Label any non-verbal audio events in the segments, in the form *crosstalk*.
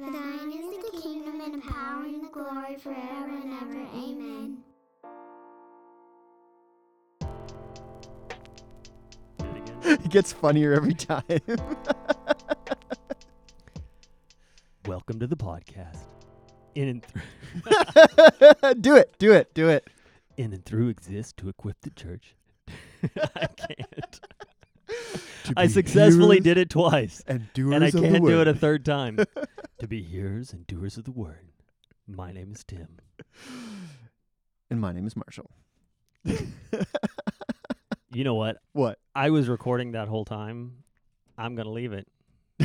For thine is the kingdom and the power and the glory forever and ever. Amen. *laughs* it gets funnier every time. *laughs* Welcome to the podcast. In and through, *laughs* do it, do it, do it. in and through exists to equip the church. I can't. I successfully did it twice, and doers and I can't do it a third time. *laughs* to be hearers and doers of the word. My name is Tim. And my name is Marshall. You know what? what? I was recording that whole time. I'm gonna leave it. *laughs*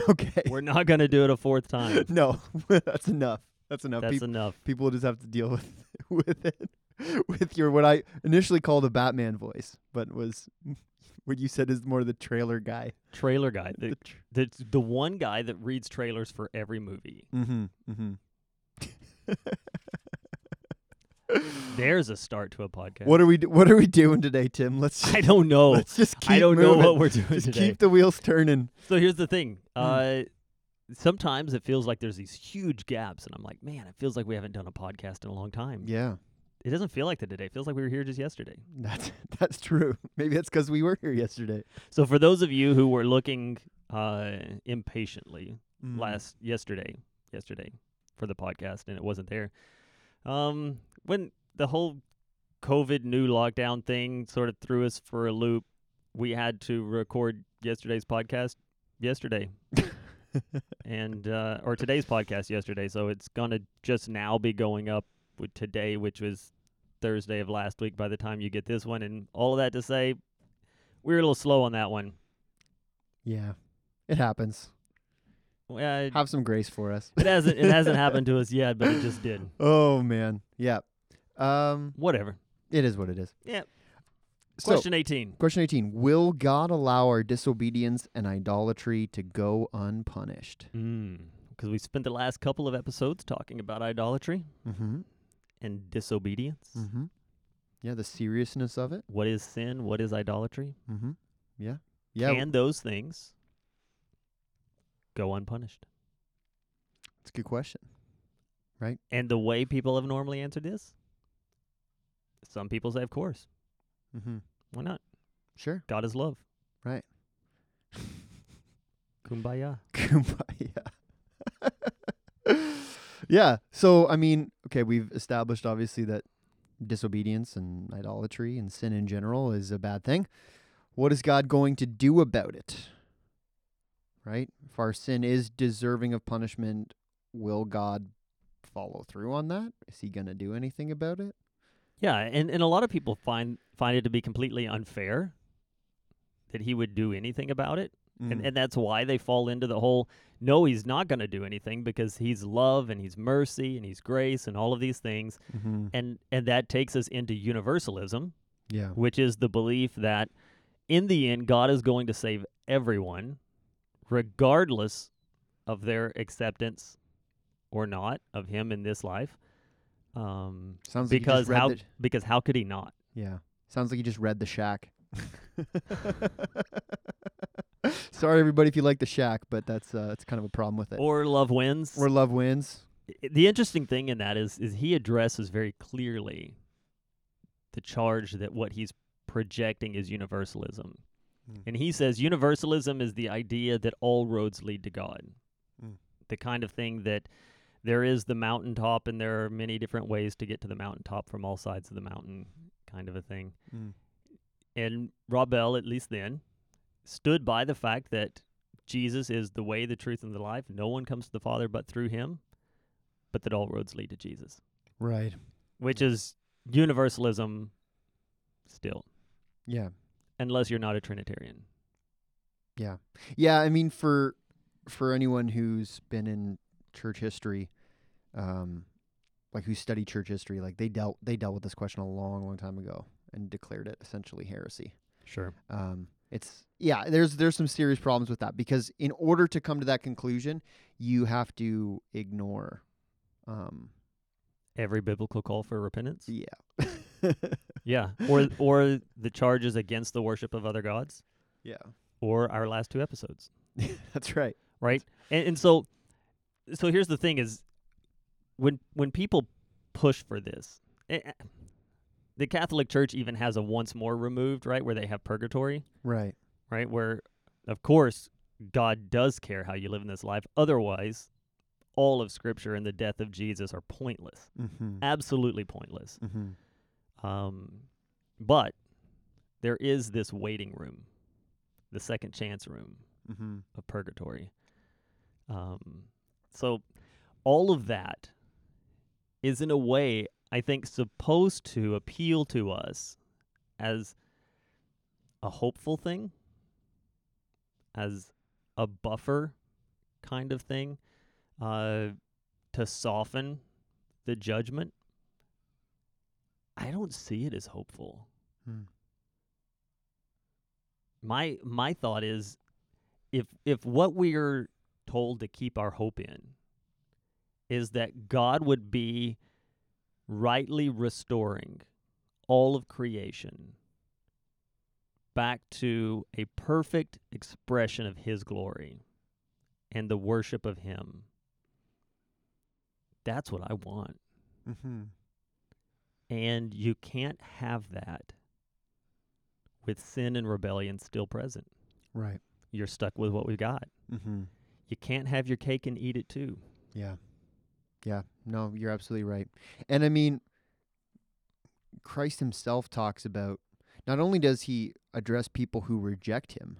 Okay. We're not gonna do it a fourth time. *laughs* no, that's enough. That's enough. That's Peop- enough. people just have to deal with with it with your what I initially called a Batman voice, but was what you said is more the trailer guy. Trailer guy, the, The tr- the the one guy that reads trailers for every movie. mm-hmm. Mm-hmm. *laughs* There's a start to a podcast. What are we do- What are we doing today, Tim? Let's I don't know. *laughs* let's just keep I don't know what we're doing Just today. keep the wheels turning. So here's the thing. Hmm. Uh, sometimes it feels like there's these huge gaps, and I'm like, man, it feels like we haven't done a podcast in a long time. Yeah, It doesn't feel like that today. It feels like we were here just yesterday. that's *laughs* that's true. *laughs* Maybe that's because we were here yesterday. So for those of you who were looking uh, impatiently Mm. last yesterday, yesterday for the podcast, and it wasn't there. Um, when the whole COVID new lockdown thing sort of threw us for a loop, we had to record yesterday's podcast yesterday. *laughs* and uh, or today's podcast yesterday, so it's gonna just now be going up today, which was Thursday of last week. By the time you get this one, and all of that to say, we were a little slow on that one. Yeah, it happens. Uh, Have some grace for us. it hasn't it hasn't *laughs* happened to us yet, but it just did. Oh man, yeah. Um, Whatever. it is what it is. Yeah. So, Question eighteen. question eighteen: Will God allow our disobedience and idolatry to go unpunished? Because we spent the last couple of episodes talking about idolatry Mm-hmm. And disobedience. Mm-hmm. Yeah, the seriousness of it. What is sin? What is idolatry? Mm-hmm. Yeah. Yeah. Can those things go unpunished? It's a good question. Right? And the way people have normally answered this, some people say, of course. Mm-hmm. Why not? Sure. God is love. Right. Kumbaya. *laughs* Kumbaya. Yeah. So I mean, okay, we've established obviously that disobedience and idolatry and sin in general is a bad thing. What is God going to do about it? Right? If our sin is deserving of punishment, will God follow through on that? Is he going to do anything about it? Yeah, and, and a lot of people find find it to be completely unfair that he would do anything about it. Mm. And and that's why they fall into the whole no, he's not going to do anything because he's love and he's mercy and he's grace and all of these things. mm-hmm. And and that takes us into universalism, Yeah. which is the belief that in the end God is going to save everyone regardless of their acceptance or not of him in this life. Um Sounds because just read how the- because how could he not? Yeah. Sounds like you just read The Shack. *laughs* *laughs* *laughs* Sorry, everybody, if you like The Shack, but that's uh, that's kind of a problem with it. Or love wins. Or love wins. I- the interesting thing in that is is he addresses very clearly the charge that what he's projecting is universalism. Mm. And he says universalism is the idea that all roads lead to God. Mm. The kind of thing that there is the mountaintop and there are many different ways to get to the mountaintop from all sides of the mountain kind of a thing. Mm. And Rob Bell, at least then, stood by the fact that Jesus is the way, the truth, and the life. No one comes to the Father but through him, but that all roads lead to Jesus, Right. which is universalism still, Yeah. unless you're not a Trinitarian. Yeah. Yeah. I mean, for for anyone who's been in church history, um, like who studied church history, like they dealt they dealt with this question a long, long time ago and declared it essentially heresy. Sure. Um, it's yeah. There's there's some serious problems with that because in order to come to that conclusion, you have to ignore. Um, Every biblical call for repentance. yeah. *laughs* Yeah. Or or the charges against the worship of other gods, yeah. or our last two episodes. *laughs* That's right. right? And, and so so here's the thing: is when when people push for this, eh, eh, the Catholic Church even has a once more removed, right, where they have purgatory, Right. right, where of course God does care how you live in this life. Otherwise, all of Scripture and the death of Jesus are pointless, Mm-hmm. absolutely pointless. Mm-hmm. Um, but there is this waiting room, the second chance room Mm-hmm. of purgatory. Um, so all of that is in a way, I think, supposed to appeal to us as a hopeful thing, as a buffer kind of thing, uh, to soften the judgment. I don't see it as hopeful. Hmm. My my thought is if if what we're told to keep our hope in is that God would be rightly restoring all of creation back to a perfect expression of his glory and the worship of him. That's what I want. Mm-hmm. And you can't have that with sin and rebellion still present. Right. You're stuck with what we've got. Mm-hmm. You can't have your cake and eat it too. Yeah. Yeah. No, you're absolutely right. And I mean, Christ himself talks about not only does he address people who reject him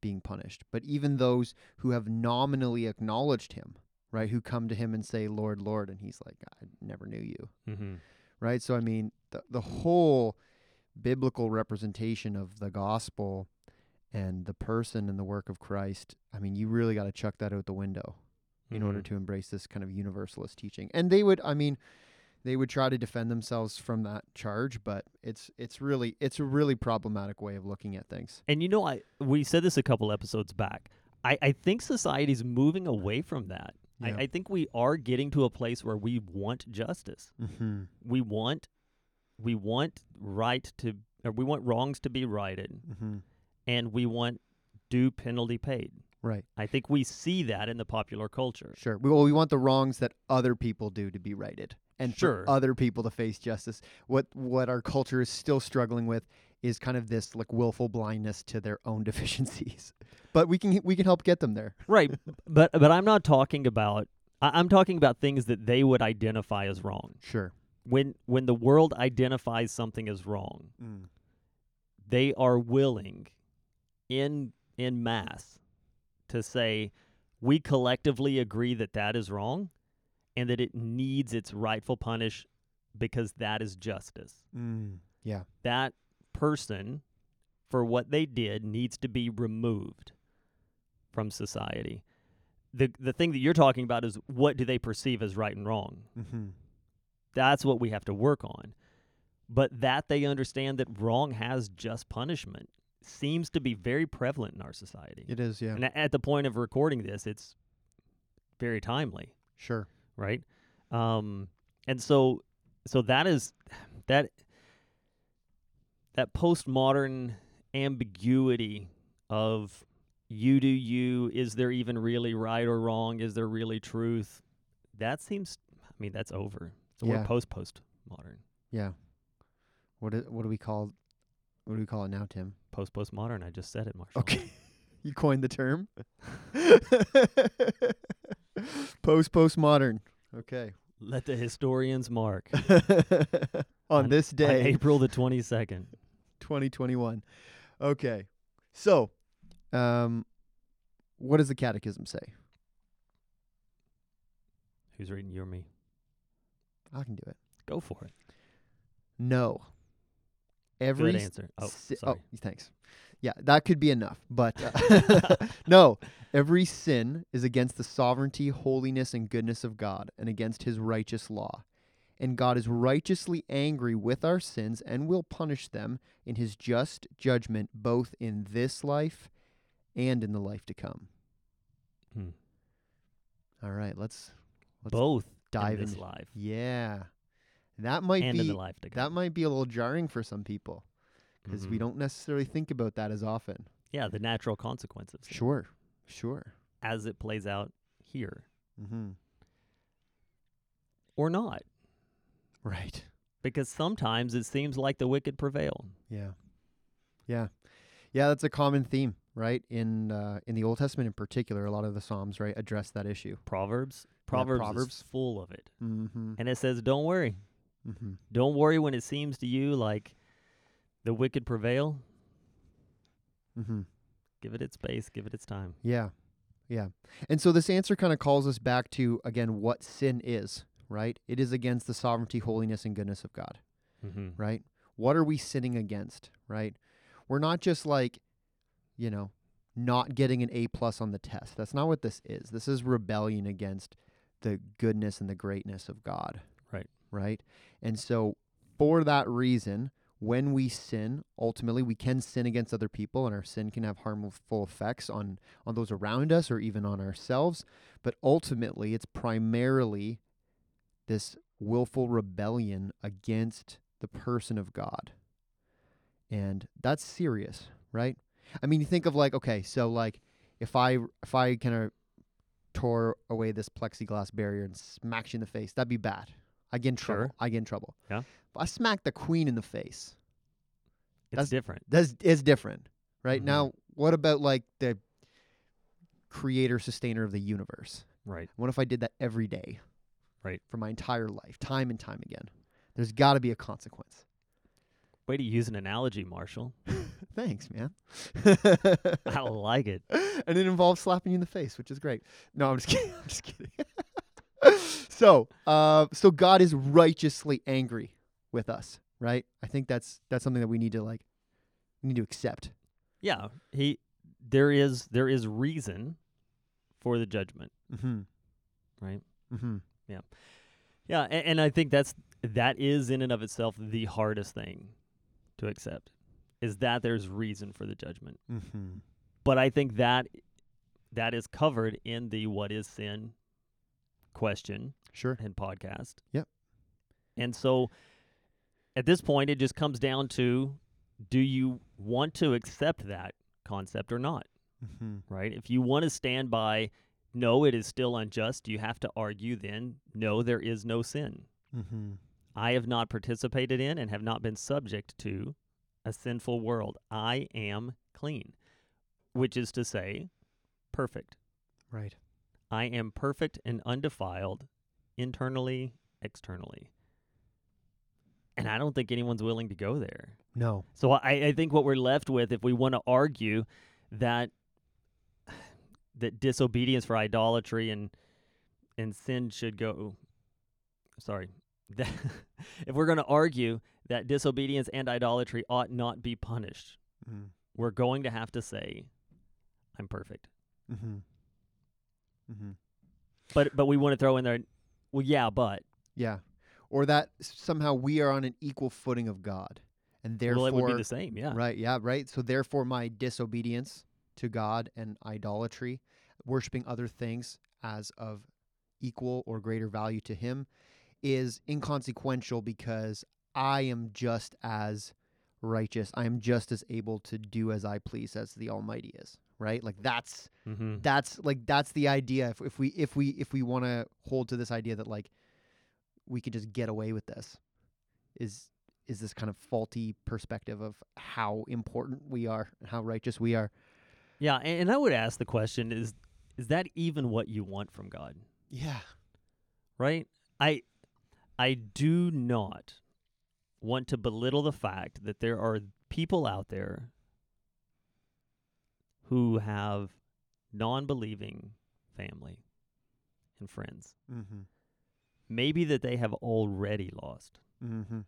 being punished, but even those who have nominally acknowledged him, right? Who come to him and say, Lord, Lord. And he's like, I never knew you, Mm-hmm. right? So, I mean, the, the whole biblical representation of the gospel and the person and the work of Christ, I mean, you really got to chuck that out the window in order to embrace this kind of universalist teaching. And they would, I mean, they would try to defend themselves from that charge, but it's it's really it's a really problematic way of looking at things. And you know, I we said this a couple episodes back. I, I think society's moving away from that. Yeah. I, I think we are getting to a place where we want justice. Mm-hmm. We want we want right to or we want wrongs to be righted Mm-hmm. and we want due penalty paid. Right. I think we see that in the popular culture. Sure. We, well, we want the wrongs that other people do to be righted, and Sure. for other people to face justice. What what our culture is still struggling with is kind of this like willful blindness to their own *laughs* deficiencies. But we can we can help get them there. Right. but but I'm not talking about I, I'm talking about things that they would identify as wrong. Sure. When when the world identifies something as wrong, Mm. they are willing in in mass to say we collectively agree that that is wrong and that it needs its rightful punish because that is justice. Mm. Yeah. That person for what they did needs to be removed from society. The the thing that you're talking about is what do they perceive as right and wrong? Mm-hmm. That's what we have to work on. But that they understand that wrong has just punishment seems to be very prevalent in our society. It is. Yeah. And at the point of recording this, it's very timely, Sure. right? Um, and so, so that is that that postmodern ambiguity of you do you. Is there even really right or wrong? Is there really truth? That seems. I mean, that's over. So Yeah. we're post postmodern, Yeah. What is, what do we call what do we call it now, Tim? post postmodern. I just said it, Marshall. Okay. *laughs* *laughs* you coined the term. *laughs* Post postmodern. Okay. Let the historians mark On, On- this on day, April the twenty second. 2021. Okay. So, um what does the catechism say? Who's reading you or me? I can do it. Go for it. No. Every Good answer. Oh, si- sorry. thanks. Yeah, that could be enough. But uh, *laughs* *laughs* no, every sin is against the sovereignty, holiness, and goodness of God and against his righteous law. And God is righteously angry with our sins and will punish them in his just judgment, both in this life and in the life to come. Hmm. All right, let's let's Both dive in this in. life Yeah. That might and be in the life to come. that might be a little jarring for some people because we Mhm. don't necessarily think about that as often. Yeah, the natural consequences. Sure, sure. As it plays out here. Mm-hmm. or not? Right. Because sometimes it seems like the wicked prevail. Yeah. Yeah. Yeah, that's a common theme, right? In uh, in the Old Testament in particular, a lot of the Psalms, right, address that issue. Proverbs, Proverbs, Proverbs. is full of it. Mm-hmm. And it says, "Don't worry. Mm-hmm. Don't worry when it seems to you like the wicked prevail. Mm-hmm. Give it its space, give it its time." Yeah. Yeah. And so this answer kind of calls us back to again what sin is, right? It is against the sovereignty, holiness, and goodness of God. Mm-hmm. right? What are we sinning against, right? We're not just like, you know, not getting an A plus on the test. That's not what this is. This is rebellion against the goodness and the greatness of God. Right. And so for that reason, when we sin, ultimately we can sin against other people and our sin can have harmful effects on on those around us or even on ourselves, but ultimately it's primarily this willful rebellion against the person of God. And that's serious, right? I mean, you think of like, okay, so like if I if I kind of tore away this plexiglass barrier and smacked you in the face, that'd be bad. I get in trouble. Sure. I get in trouble. Yeah. If I smack the queen in the face, It's That's- different. that's is different, right? Mhm. Now, what about like the creator sustainer of the universe? Right. What if I did that every day? Right. For my entire life, time and time again. There's got to be a consequence. Way to use an analogy, Marshall. *laughs* Thanks, man. I like it. *laughs* and it involves slapping you in the face, which is great. No, I'm just *laughs* kidding. I'm just kidding. *laughs* so, uh, so God is righteously angry with us, right? I think that's that's something that we need to like, we need to accept. Yeah, he there is there is reason for the judgment, Mm-hmm. right? Mm-hmm. Yeah, and, and I think that's that is in and of itself the hardest thing to accept is that there's reason for the judgment. Mm-hmm. But I think that that is covered in the what is sin question Sure. and podcast. Yep. And so at this point it just comes down to do you want to accept that concept or not? Mm-hmm. right? If you want to stand by, no, it is still unjust, you have to argue then, no, there is no sin. Mm-hmm. I have not participated in and have not been subject to a sinful world. I am clean, which is to say, perfect. Right. I am perfect and undefiled internally, externally. And I don't think anyone's willing to go there. No. So I, I think what we're left with, if we want to argue that *sighs* that disobedience for idolatry and and sin should go, sorry, *laughs* that if we're going to argue that disobedience and idolatry ought not be punished, Mm-hmm. we're going to have to say, "I'm perfect." Mm-hmm. Mm-hmm. But but we want to throw in there, well, yeah, but Yeah. Or that somehow we are on an equal footing of God, and therefore, well, it would be the same, yeah. right? Yeah. Right. So therefore, my disobedience to God and idolatry, worshiping other things as of equal or greater value to Him, is inconsequential because I am just as righteous. I am just as able to do as I please as the Almighty is. Right. Like that's Mm-hmm. that's like that's the idea if, if we if we if we want to hold to this idea that like we could just get away with this is is this kind of faulty perspective of how important we are how righteous we are Yeah, and, and I would ask the question: Is is that even what you want from God? yeah right? I I do not want to belittle the fact that there are people out there who have non-believing family and friends. mm-hmm Maybe that they have already lost mm-hmm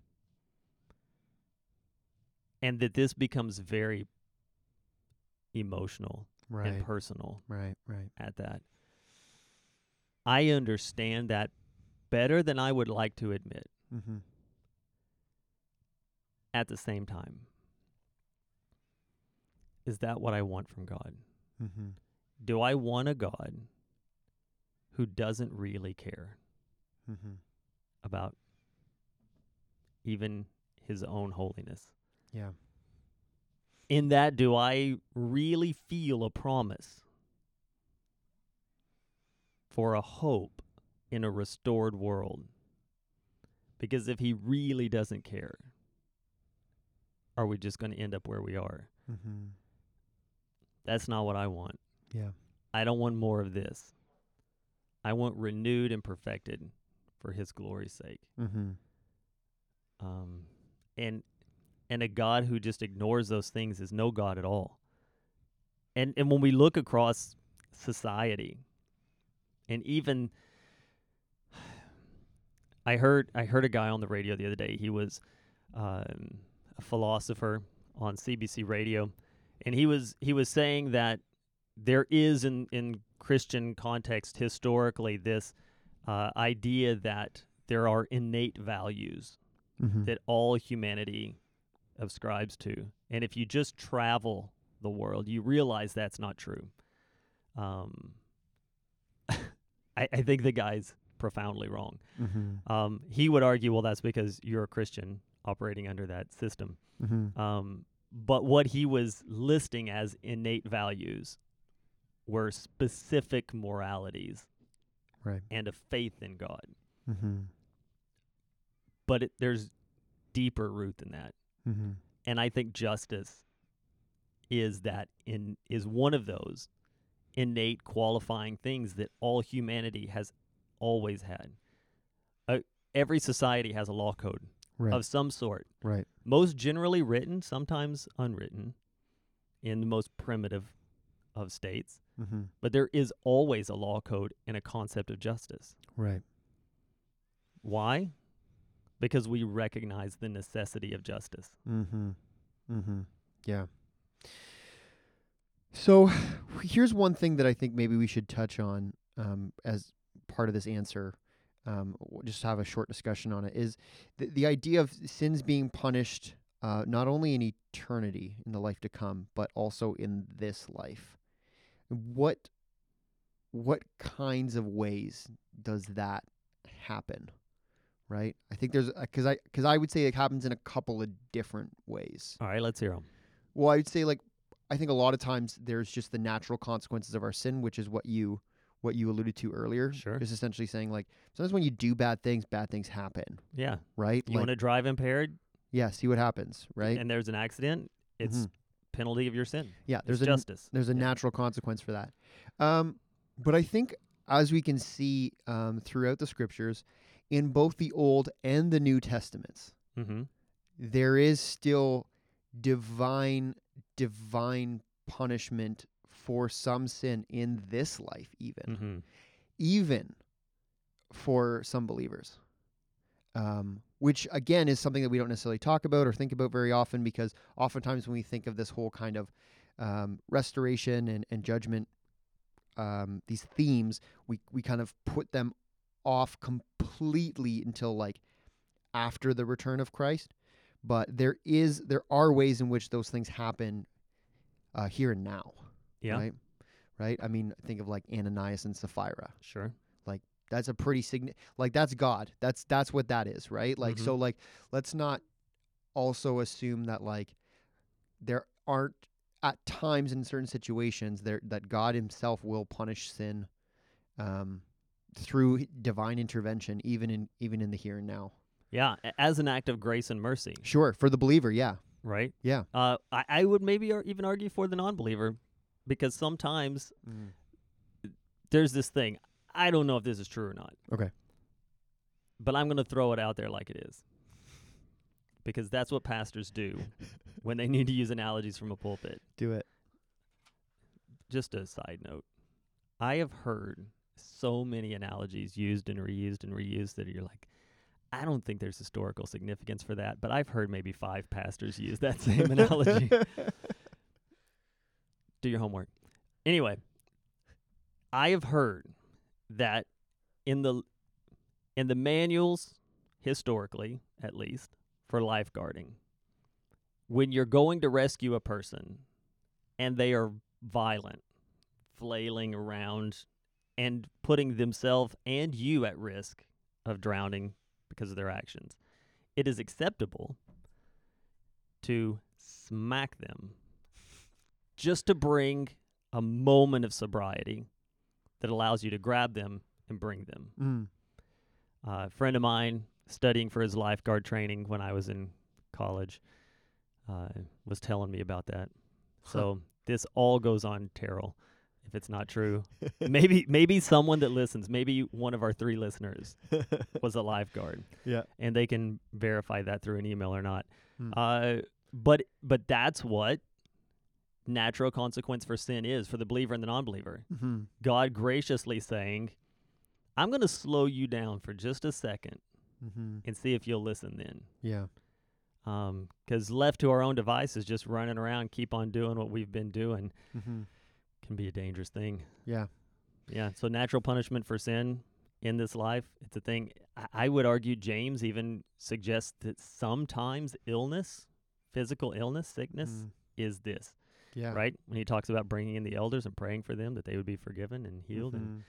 and that this becomes very emotional right and personal right right at that. I understand that better than I would like to admit. mm-hmm at the same time. Is that what I want from God? mm-hmm Do I want a God who doesn't really care mm-hmm about even his own holiness? yeah In that, do I really feel a promise for a hope in a restored world. Because if he really doesn't care, are we just going to end up where we are? Mm-hmm. That's not what I want. Yeah. I don't want more of this. I want renewed and perfected for his glory's sake. Mm-hmm. Um, and and a God who just ignores those things is no God at all. And and when we look across society, and even *sighs* I heard I heard a guy on the radio the other day. He was um, a philosopher on CBC radio, and he was he was saying that there is in in Christian context historically this uh, idea that there are innate values Mm-hmm. that all humanity ascribes to. And if you just travel the world, you realize that's not true. Um, *laughs* I, I think the guy's profoundly wrong. Mm-hmm. Um, he would argue, well, that's because you're a Christian operating under that system. Mm-hmm. Um, but what he was listing as innate values were specific moralities Right. and a faith in God. Mm-hmm. But it, there's deeper root than that. Mm-hmm. and I think justice is that in is one of those innate qualifying things that all humanity has always had. Uh, every society has a law code Right. of some sort, right. most generally written, sometimes unwritten, in the most primitive of states. Mm-hmm. But there is always a law code and a concept of justice. Right. Why? Because we recognize the necessity of justice. Mm-hmm. Mm-hmm. Yeah. So *sighs* here's one thing that I think maybe we should touch on um, as part of this answer. Um, w- just have a short discussion on it. Is the, the idea of sins being punished uh, not only in eternity, in the life to come, but also in this life. What what kinds of ways does that happen? Right. I think there's because I because I would say it happens in a couple of different ways. All right, let's hear them. Well, I'd say like I think a lot of times there's just the natural consequences of our sin, which is what you what you alluded to earlier. Sure. Just essentially saying like sometimes when you do bad things, bad things happen, Yeah. right? You like want to drive impaired yeah, see what happens, right? and there's an accident, it's Mhm. penalty of your sin. yeah, there's It's a justice. there's a Yeah. natural consequence for that. Um, but I think as we can see um, throughout the scriptures, in both the Old and the New Testaments, Mm-hmm. there is still divine divine punishment for some sin in this life even. Mm-hmm. even for some believers. Um, which again is something that we don't necessarily talk about or think about very often because oftentimes when we think of this whole kind of um, restoration and, and judgment um, these themes we, we kind of put them off completely until like after the return of christ. But there is there are ways in which those things happen uh, here and now Yeah. right right i mean think of like ananias and sapphira Sure. Like that's a pretty signi- like that's god that's that's what that is right like Mhm. so like let's not also assume that like there aren't at times in certain situations there that god himself will punish sin um through divine intervention even in even in the here and now Yeah. As an act of grace and mercy, sure for the believer yeah right? yeah Uh, I, I would maybe ar- even argue for the non-believer because sometimes mm. there's this thing. I don't know if this is true or not. Okay. But I'm going to throw it out there like it is. Because that's what pastors do *laughs* when they need to use analogies from a pulpit. do it Just a side note. I have heard so many analogies used and reused and reused that you're like, I don't think there's historical significance for that, but I've heard maybe five pastors use that same analogy. *laughs* do your homework. Anyway, I have heard that in the in the manuals historically at least for lifeguarding when you're going to rescue a person and they are violent, flailing around and putting themselves and you at risk of drowning because of their actions, it is acceptable to smack them just to bring a moment of sobriety that allows you to grab them and bring them. Mm. Uh, a friend of mine studying for his lifeguard training when I was in college uh, was telling me about that. So this all goes on Terrell. If it's not true, *laughs* maybe maybe someone that listens, maybe one of our three listeners *laughs* was a lifeguard, yeah. and they can verify that through an email or not. Hmm. Uh, but but that's what natural consequence for sin is for the believer and the non-believer. Mm-hmm. God graciously saying, "I'm going to slow you down for just a second Mm-hmm. and see if you'll listen then." Yeah. Because left to our own devices, just running around, keep on doing what we've been doing, Mm-hmm. can be a dangerous thing. Yeah. Yeah. So natural punishment for sin in this life, it's a thing. I, I would argue James even suggests that sometimes illness, physical illness, sickness, Mm. is this Yeah. right when he talks about bringing in the elders and praying for them that they would be forgiven and healed and Mhm.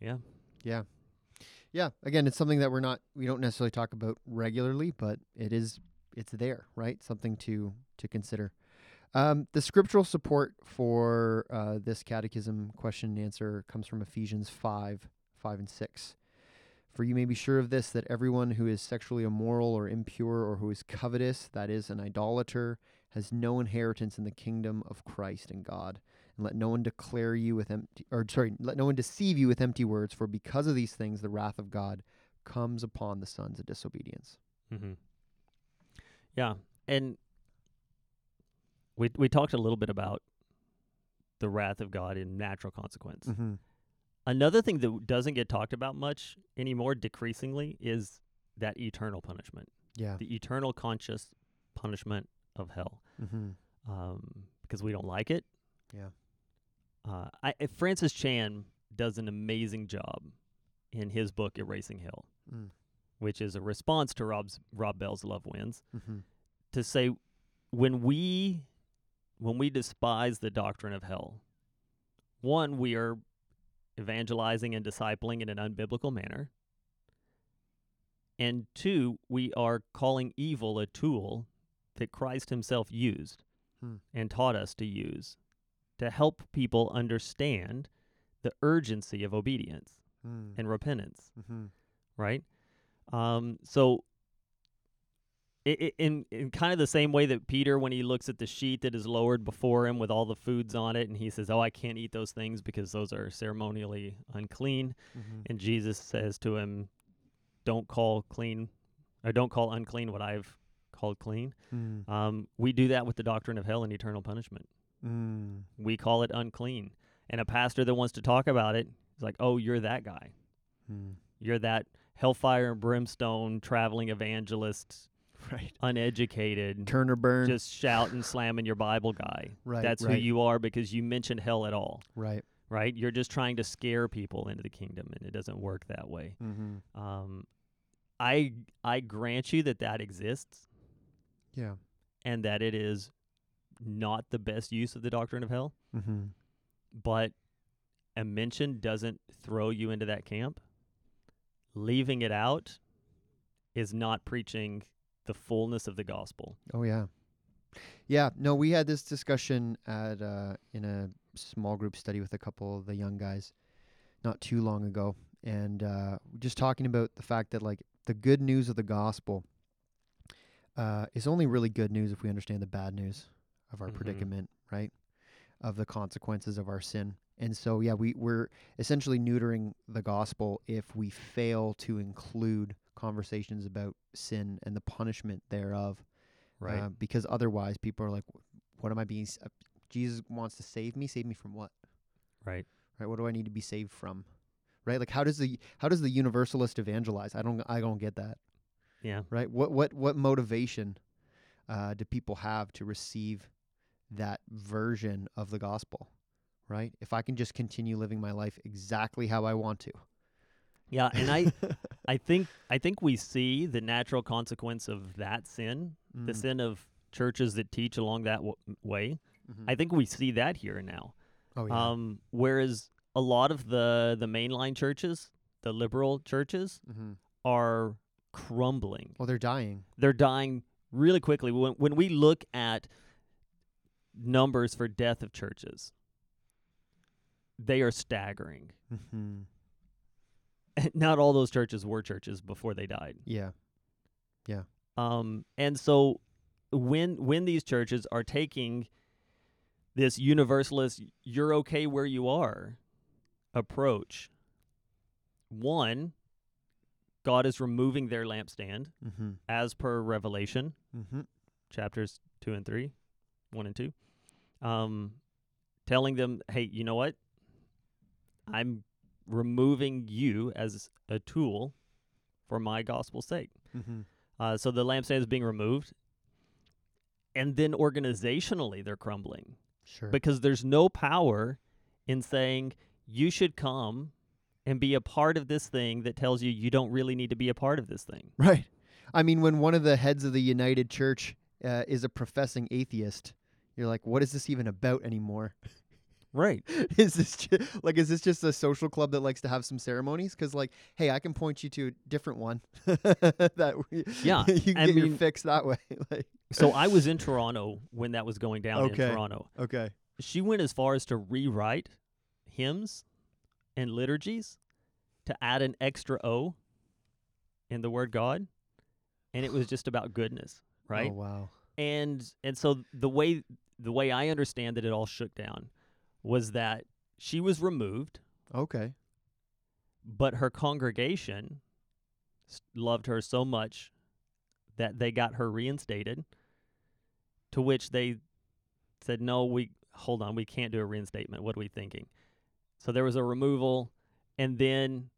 yeah Yeah. Yeah. Again, it's something that we're not we don't necessarily talk about regularly, but it is it's there, right? Something to to consider. Um, the scriptural support for uh, this catechism question and answer comes from Ephesians five, five and six. For you may be sure of this, that everyone who is sexually immoral or impure or who is covetous, that is, an idolater, has no inheritance in the kingdom of Christ and God. And let no one declare you with empty, or sorry, let no one deceive you with empty words, for because of these things the wrath of God comes upon the sons of disobedience. mm-hmm. yeah and we we talked a little bit about the wrath of God in natural consequence. Mm-hmm. Another thing that doesn't get talked about much anymore, decreasingly, is that eternal punishment, Yeah. the eternal conscious punishment of hell, Mm-hmm. um, because we don't like it. Yeah. Uh, I, Francis Chan does an amazing job in his book Erasing Hell, Mm. which is a response to Rob's Rob Bell's Love Wins, Mm-hmm. to say when we when we despise the doctrine of hell, one we are evangelizing and discipling in an unbiblical manner. And two, we are calling evil a tool that Christ himself used Hmm. and taught us to use to help people understand the urgency of obedience Mm. and repentance Mm-hmm. right? Um, so, i i in in kind of the same way that Peter, when he looks at the sheet that is lowered before him with all the foods on it, and he says, "Oh, I can't eat those things because those are ceremonially unclean," Mm-hmm. and Jesus says to him, "Don't call clean, or don't call unclean what I've called clean." Mm. Um, we do that with the doctrine of hell and eternal punishment. Mm. We call it unclean, and a pastor that wants to talk about it is like, "Oh, you're that guy." Mm. You're that hellfire and brimstone traveling evangelist, *laughs* Right. uneducated, Turner burn. just shouting, slamming your Bible guy. *laughs* right. That's right. who you are because you mentioned hell at all, Right. right? You're just trying to scare people into the kingdom, and it doesn't work that way. Mm-hmm. Um, I I grant you that that exists Yeah. and that it is not the best use of the doctrine of hell, Mm-hmm. but a mention doesn't throw you into that camp. Leaving it out is not preaching the fullness of the gospel. Oh yeah. Yeah. No, we had this discussion at uh, in a small group study with a couple of the young guys not too long ago, and uh, just talking about the fact that like the good news of the gospel uh, is only really good news if we understand the bad news of our Mhm. predicament, right? Of the consequences of our sin. And so, yeah, we, we're essentially neutering the gospel if we fail to include conversations about sin and the punishment thereof uh, because otherwise, people are like, "What am I being? s- uh, Jesus wants to save me. Save me from what? right. Right? What do I need to be saved from? Right? Like, how does the how does the universalist evangelize? I don't I don't get that. Yeah. Right? What what what motivation uh, do people have to receive that version of the gospel? Right? If I can just continue living my life exactly how I want to. Yeah, and I *laughs* I think I think we see the natural consequence of that sin, the Mm, sin of churches that teach along that w- way. mhm. I think we see that here and now. oh yeah. Um, whereas a lot of the the mainline churches, the liberal churches, hmm are crumbling. Well, they're dying. They're dying really quickly. When when we look at numbers for death of churches, they are staggering. Mm-hmm. *laughs* Not all those churches were churches before they died. Yeah. Yeah. Um, and so when when these churches are taking this universalist you're okay where you are approach one god is removing their lampstand Mm-hmm. as per revelation Mm-hmm. chapters 2 and 3 1 and 2 um telling them hey you know what i'm removing you as a tool for my gospel's sake Mm-hmm. uh, so the lampstand is being removed. And then organizationally, they're crumbling Sure. because there's no power in saying you should come and be a part of this thing that tells you you don't really need to be a part of this thing. Right. I mean, when one of the heads of the United Church uh, is a professing atheist, you're like, what is this even about anymore? *laughs* Right. *laughs* is this ju- like, is this just a social club that likes to have some ceremonies? Because, like, hey, I can point you to a different one *laughs* that we, Yeah, you can I get your mean- fix that way. like, So I was in Toronto when that was going down Okay. in Toronto. okay, She went as far as to rewrite hymns and liturgies to add an extra O in the word God. And it was *sighs* just about goodness, right? Oh wow. and and so the way the way I understand that it all shook down was that she was removed, Okay. but her congregation loved her so much that they got her reinstated. To which they said, "No, we hold on, we can't do a reinstatement. What are we thinking?" So there was a removal, and then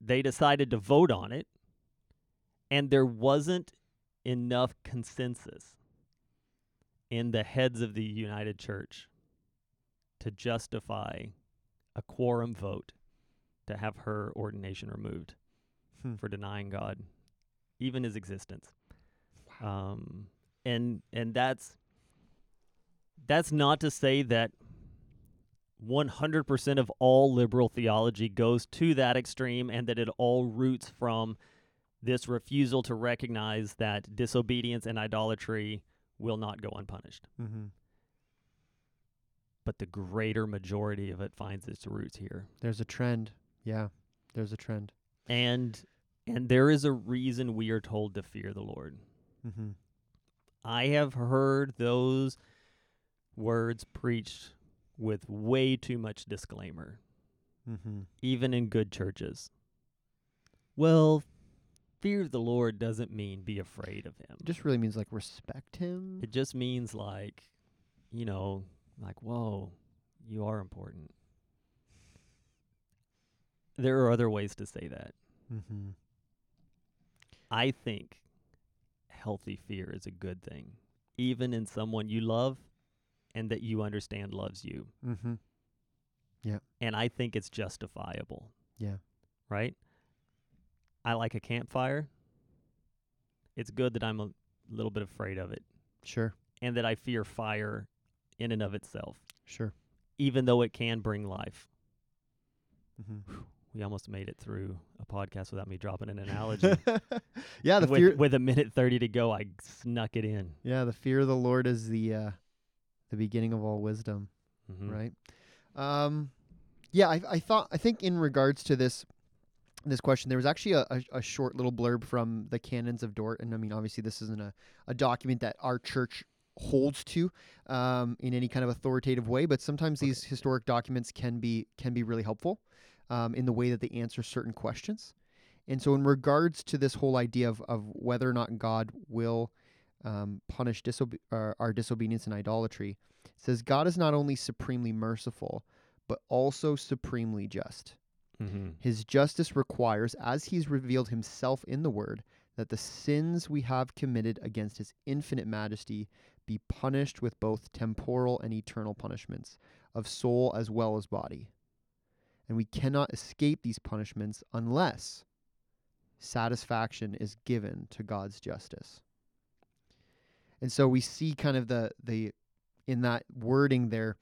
they decided to vote on it, and there wasn't enough consensus in the heads of the United Church to justify a quorum vote to have her ordination removed Hmm. for denying God, even his existence. Um, and and that's that's not to say that 100% of all liberal theology goes to that extreme and that it all roots from this refusal to recognize that disobedience and idolatry will not go unpunished. Mm-hmm. But the greater majority of it finds its roots here. There's a trend. Yeah. There's a trend. And and there is a reason we are told to fear the Lord. Mm-hmm. I have heard those words preached with way too much disclaimer, Mm-hmm. even in good churches. Well, fear of the Lord doesn't mean be afraid of him. It just really means like respect him. It just means like, you know, like, whoa, you are important. There are other ways to say that. Mm-hmm. I think healthy fear is a good thing, even in someone you love and that you understand loves you. Mm-hmm. Yeah. And I think it's justifiable, Yeah. right? I like a campfire. It's good that I'm a little bit afraid of it Sure. and that I fear fire in and of itself, Sure. even though it can bring life. Mm-hmm. We almost made it through a podcast without me dropping an *laughs* analogy. yeah, the with, fear. with a minute 30 to go, I snuck it in. yeah, the fear of the Lord is the uh, the beginning of all wisdom. Mhm. right? Um, yeah, I, I thought I think in regards to this this question, there was actually a, a, a short little blurb from the Canons of Dort, and I mean, obviously, this isn't a, a document that our church holds to um, in any kind of authoritative way, but sometimes these historic documents can be can be really helpful um, in the way that they answer certain questions. And so, in regards to this whole idea of, of whether or not God will um, punish disobe- uh, our disobedience and idolatry, it says God is not only supremely merciful, but also supremely just. Mhm. His justice requires, as he's revealed himself in the word, that the sins we have committed against his infinite majesty be punished with both temporal and eternal punishments, of soul as well as body. And we cannot escape these punishments unless satisfaction is given to God's justice. And so we see kind of the the in that wording there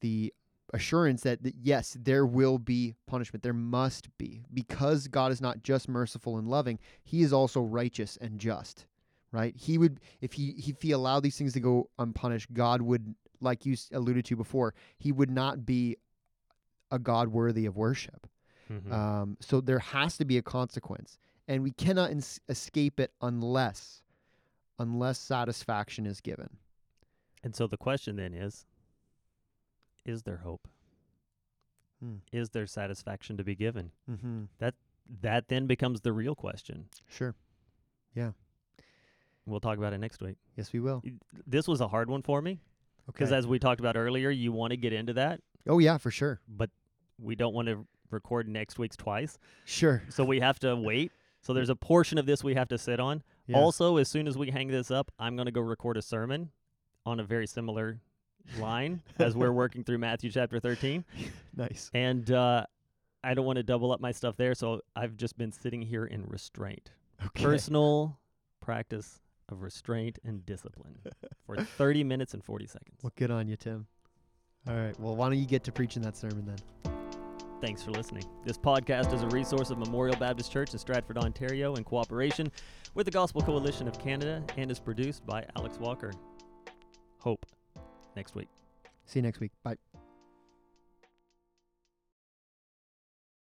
the assurance that, that yes, there will be punishment. There must be. Because God is not just merciful and loving, he is also righteous and just. Right? He would if he if he allowed these things to go unpunished, God would like you alluded to before, he would not be a God worthy of worship. Mhm. Um, so there has to be a consequence, and we cannot ins- escape it unless, unless satisfaction is given. and so the question then is is there hope? Hmm. Is there satisfaction to be given? Mm-hmm. That then becomes the real question. Sure. Yeah. We'll talk about it next week. Yes, we will. This was a hard one for me Okay. because, as we talked about earlier, you want to get into that, oh yeah, for sure. but we don't want to record next week's twice. Sure. So we have to wait. So there's a portion of this we have to sit on. Yeah. Also, as soon as we hang this up, I'm going to go record a sermon on a very similar line as we're *laughs* working through Matthew chapter 13. *laughs* nice. And uh, I don't want to double up my stuff there. So I've just been sitting here in restraint, Okay. personal practice of restraint and discipline for *laughs* 30 minutes and 40 seconds. Well, good on you, Tim. All right. Well, why don't you get to preaching that sermon then? Thanks for listening. This podcast is a resource of Memorial Baptist Church in Stratford, Ontario, in cooperation with the Gospel Coalition of Canada and is produced by Alex Walker. Hope next week. See you next week. Bye.